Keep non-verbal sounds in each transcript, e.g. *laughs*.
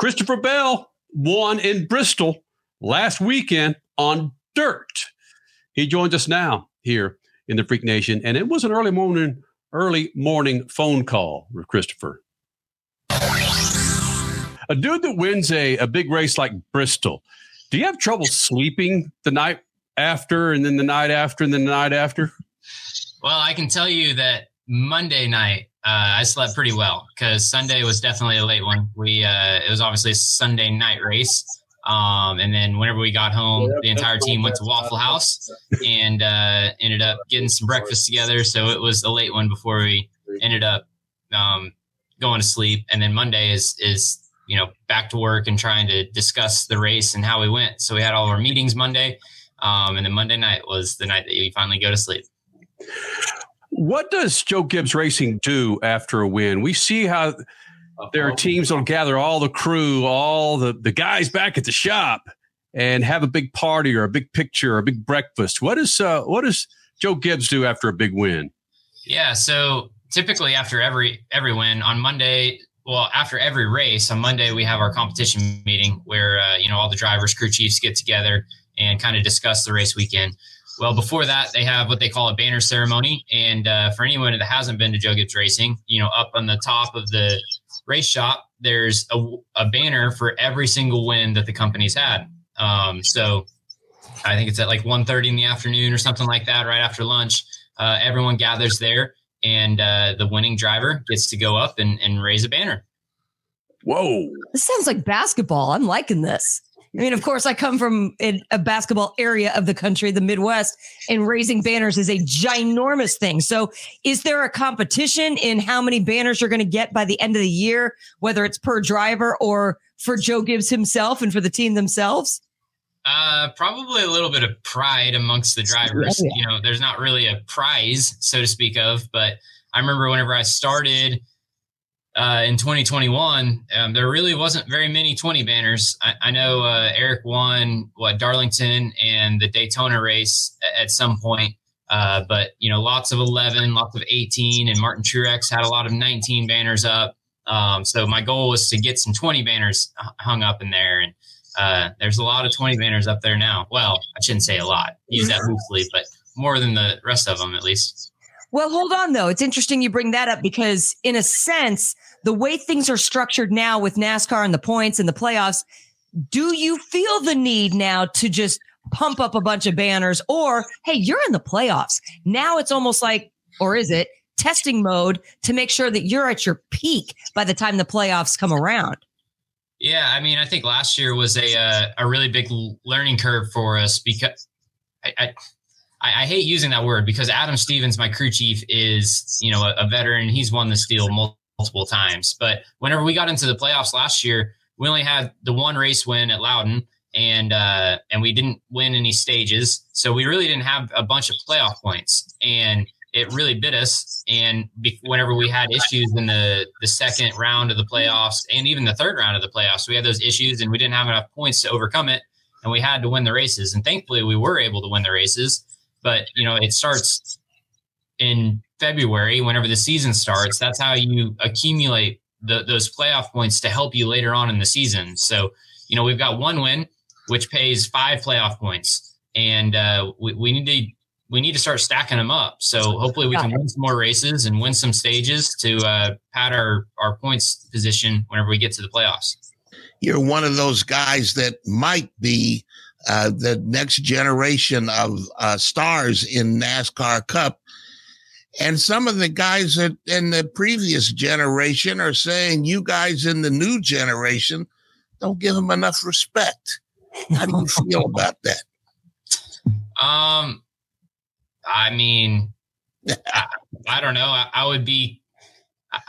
Christopher Bell won in Bristol last weekend on dirt. He joins us now here in the Freak Nation, and it was an early morning, early morning phone call with Christopher. A dude that wins a, a big race like Bristol, do you have trouble sleeping the night after, and then the night after, and then the night after? Well, I can tell you that Monday night uh, I slept pretty well because Sunday was definitely a late one. We uh, it was obviously a Sunday night race, um, and then whenever we got home, the entire team went to Waffle House and uh, ended up getting some breakfast together. So it was a late one before we ended up um, going to sleep. And then Monday is is you know back to work and trying to discuss the race and how we went. So we had all our meetings Monday, um, and then Monday night was the night that we finally go to sleep. What does Joe Gibbs Racing do after a win? We see how there are teams that'll gather all the crew, all the, the guys back at the shop and have a big party or a big picture or a big breakfast. What is uh, what does Joe Gibbs do after a big win? Yeah, so typically after every every win on Monday, well, after every race on Monday we have our competition meeting where uh, you know all the drivers, crew chiefs get together and kind of discuss the race weekend. Well, before that, they have what they call a banner ceremony. And uh, for anyone that hasn't been to Joe Gibbs Racing, you know, up on the top of the race shop, there's a, a banner for every single win that the company's had. Um, so I think it's at like 1.30 in the afternoon or something like that, right after lunch. Uh, everyone gathers there, and uh, the winning driver gets to go up and, and raise a banner. Whoa. This sounds like basketball. I'm liking this. I mean, of course, I come from a basketball area of the country, the Midwest, and raising banners is a ginormous thing. So, is there a competition in how many banners you're going to get by the end of the year, whether it's per driver or for Joe Gibbs himself and for the team themselves? Uh, probably a little bit of pride amongst the drivers. You know, there's not really a prize, so to speak of, but I remember whenever I started uh, in 2021, um, there really wasn't very many 20 banners. I, I know uh, Erik won what Darlington and the Daytona race at, at some point, uh, but you know, lots of 11, lots of 18, and Martin Truex had a lot of 19 banners up. Um, so my goal was to get some 20 banners hung up in there, and uh, there's a lot of 20 banners up there now. Well, I shouldn't say a lot. Use that loosely, but more than the rest of them, at least. Well, hold on though. It's interesting you bring that up because, in a sense, the way things are structured now with NASCAR and the points and the playoffs, do you feel the need now to just pump up a bunch of banners? Or, hey, you're in the playoffs. Now it's almost like, or is it testing mode to make sure that you're at your peak by the time the playoffs come around? Yeah, I mean, I think last year was a uh, a really big learning curve for us because I, I I, I, hate using that word because Adam Stevens, my crew chief, is you know a, a, veteran. He's won the steel multiple times. But whenever we got into the playoffs last year, we only had the one race win at Loudon, and uh, and we didn't win any stages, so we really didn't have a bunch of playoff points, and it really bit us. And be- whenever we had issues in the the second round of the playoffs, and even the third round of the playoffs, we had those issues, and we didn't have enough points to overcome it, and we had to win the races. And thankfully, we were able to win the races but you know it starts in February whenever the season starts. That's how you accumulate the, those playoff points to help you later on in the season. So you know we've got one win which pays five playoff points, and uh, we, we need to we need to start stacking them up. So hopefully we can win some more races and win some stages to uh, pad our our points position whenever we get to the playoffs. You're one of those guys that might be uh, the next generation of uh, stars in NASCAR Cup. And some of the guys that in the previous generation are saying you guys in the new generation don't give them enough respect. How do you *laughs* feel about that? Um, I mean, *laughs* I, I, don't know. I, I would be,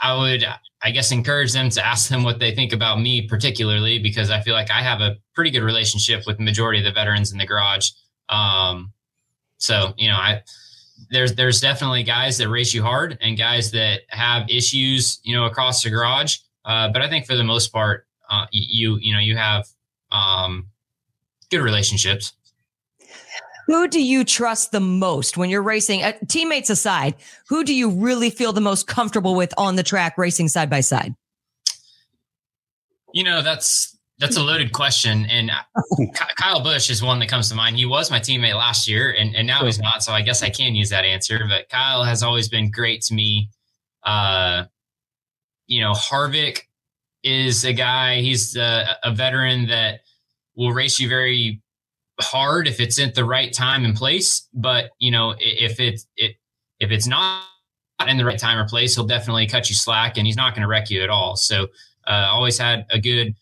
I would I guess encourage them to ask them what they think about me particularly because I feel like I have a pretty good relationship with the majority of the veterans in the garage. Um, so you know, I there's there's definitely guys that race you hard and guys that have issues, you know, across the garage. Uh, but I think for the most part, uh, you you know you have um, good relationships. Who do you trust the most when you're racing? Uh, teammates aside, who do you really feel the most comfortable with on the track racing side by side? You know, that's that's a loaded question, and *laughs* Kyle Busch is one that comes to mind. He was my teammate last year, and, and now he's not. So I guess I can use that answer. But Kyle has always been great to me. Uh, you know, Harvick is a guy. He's a, a veteran that will race you very hard if it's at the right time and place. But you know, if it's it if it's not in the right time or place, he'll definitely cut you slack, and he's not going to wreck you at all. So, uh, always had a good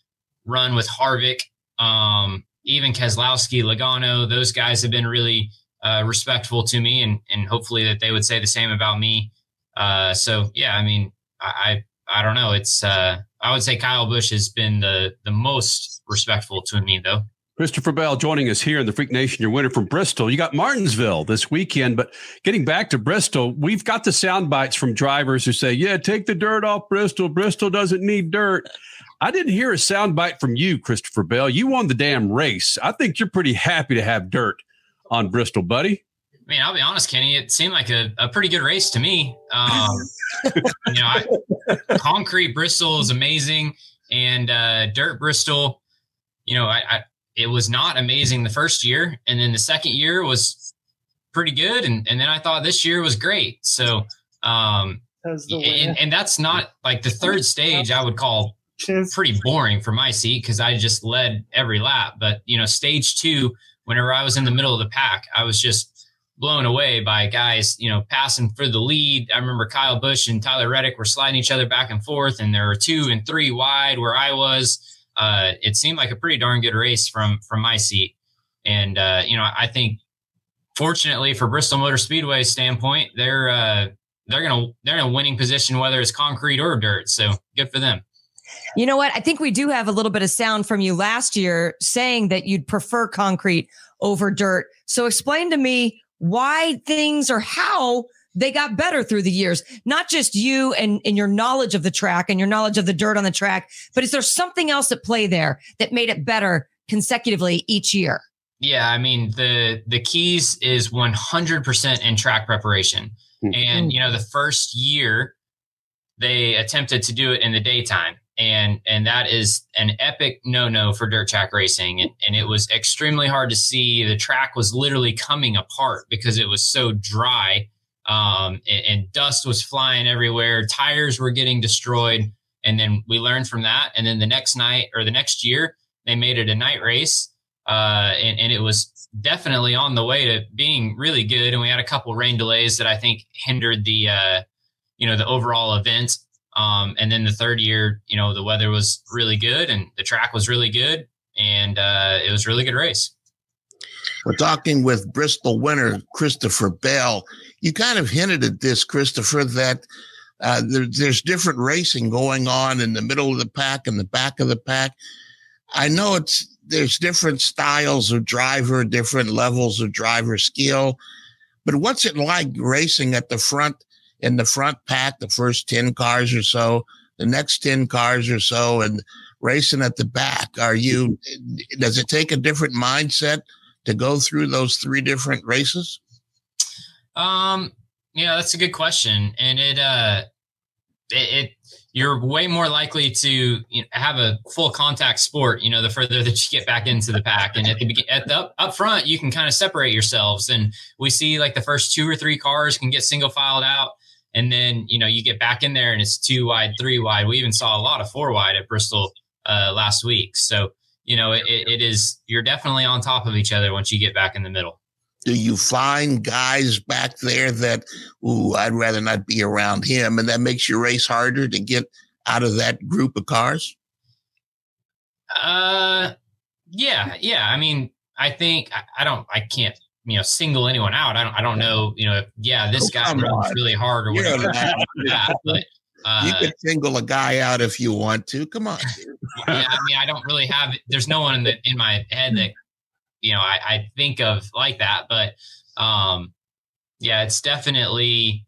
run with Harvick, um, even Keselowski, Logano. Those guys have been really uh, respectful to me, and and hopefully that they would say the same about me. Uh, so yeah, I mean, I I, I don't know. It's uh, I would say Kyle Busch has been the the most respectful to me though. Christopher Bell joining us here in the Freak Nation. Your winner from Bristol. You got Martinsville this weekend, but getting back to Bristol, we've got the sound bites from drivers who say, "Yeah, take the dirt off Bristol. Bristol doesn't need dirt." I didn't hear a sound bite from you, Christopher Bell. You won the damn race. I think you're pretty happy to have dirt on Bristol, buddy. I mean, I'll be honest, Kenny. It seemed like a, a pretty good race to me. Um, *laughs* you know, I, concrete Bristol is amazing, and uh, dirt Bristol. You know, I, I it was not amazing the first year, and then the second year was pretty good, and and then I thought this year was great. So, um, and, and that's not like the third stage. I would call pretty boring for my seat because I just led every lap. But you know, stage two, whenever I was in the middle of the pack, I was just blown away by guys, you know, passing for the lead. I remember Kyle Busch and Tyler Reddick were sliding each other back and forth, and there were two and three wide where I was uh, it seemed like a pretty darn good race from from my seat. And uh, you know, I think fortunately for Bristol Motor Speedway standpoint, they're uh, they're gonna they're in a winning position whether it's concrete or dirt. So good for them. You know what? I think we do have a little bit of sound from you last year saying that you'd prefer concrete over dirt. So explain to me why things or how they got better through the years. Not just you and, and your knowledge of the track and your knowledge of the dirt on the track, but is there something else at play there that made it better consecutively each year? Yeah, I mean the the keys is 100% in track preparation. Mm-hmm. And you know, the first year they attempted to do it in the daytime and and that is an epic no-no for dirt track racing and, and it was extremely hard to see the track was literally coming apart because it was so dry um, and, and, dust was flying everywhere. Tires were getting destroyed. And then we learned from that. And then the next night or the next year, they made it a night race. Uh, and, and, it was definitely on the way to being really good. And we had a couple rain delays that I think hindered the, uh, you know, the overall event. Um, and then the third year, you know, the weather was really good and the track was really good. And uh, it was really good race. We're talking with Bristol winner Christopher Bell. You kind of hinted at this, Christopher, that uh, there, there's different racing going on in the middle of the pack and the back of the pack. I know it's there's different styles of driver, different levels of driver skill, but what's it like racing at the front in the front pack, the first 10 cars or so, the next 10 cars or so, and racing at the back? Are you, does it take a different mindset to go through those three different races? Um, yeah, that's a good question, and it uh, it, it you're way more likely to you know, have a full contact sport. You know, the further *laughs* that you get back into the pack, and at the at the up, up front, you can kind of separate yourselves. And we see like the first two or three cars can get single filed out, and then you know you get back in there and it's two wide, three wide. We even saw a lot of four wide at Bristol uh, last week. So you know, it, it is you're definitely on top of each other once you get back in the middle. Do you find guys back there that, ooh, I'd rather not be around him, and that makes your race harder to get out of that group of cars? Uh, yeah, yeah. I mean, I think I, I don't, I can't you know single anyone out. I don't I don't know you know yeah this oh, guy runs really hard or whatever. that, *laughs* but uh, you could single a guy out if you want to. Come on. Yeah, I mean, I don't really have. There's no one in the in my head that you know I, I think of like that, but um, yeah, it's definitely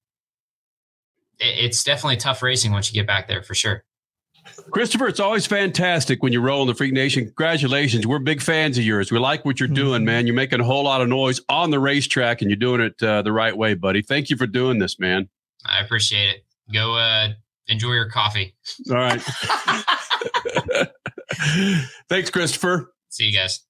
it, it's definitely tough racing once you get back there for sure. Christopher, it's always fantastic when you roll in the Freak Nation. Congratulations. We're big fans of yours. We like what you're doing, man. You're making a whole lot of noise on the racetrack and you're doing it uh, the right way, buddy. Thank you for doing this, man. I appreciate it. Go uh, enjoy your coffee. All right. *laughs* Thanks, Christopher. See you guys.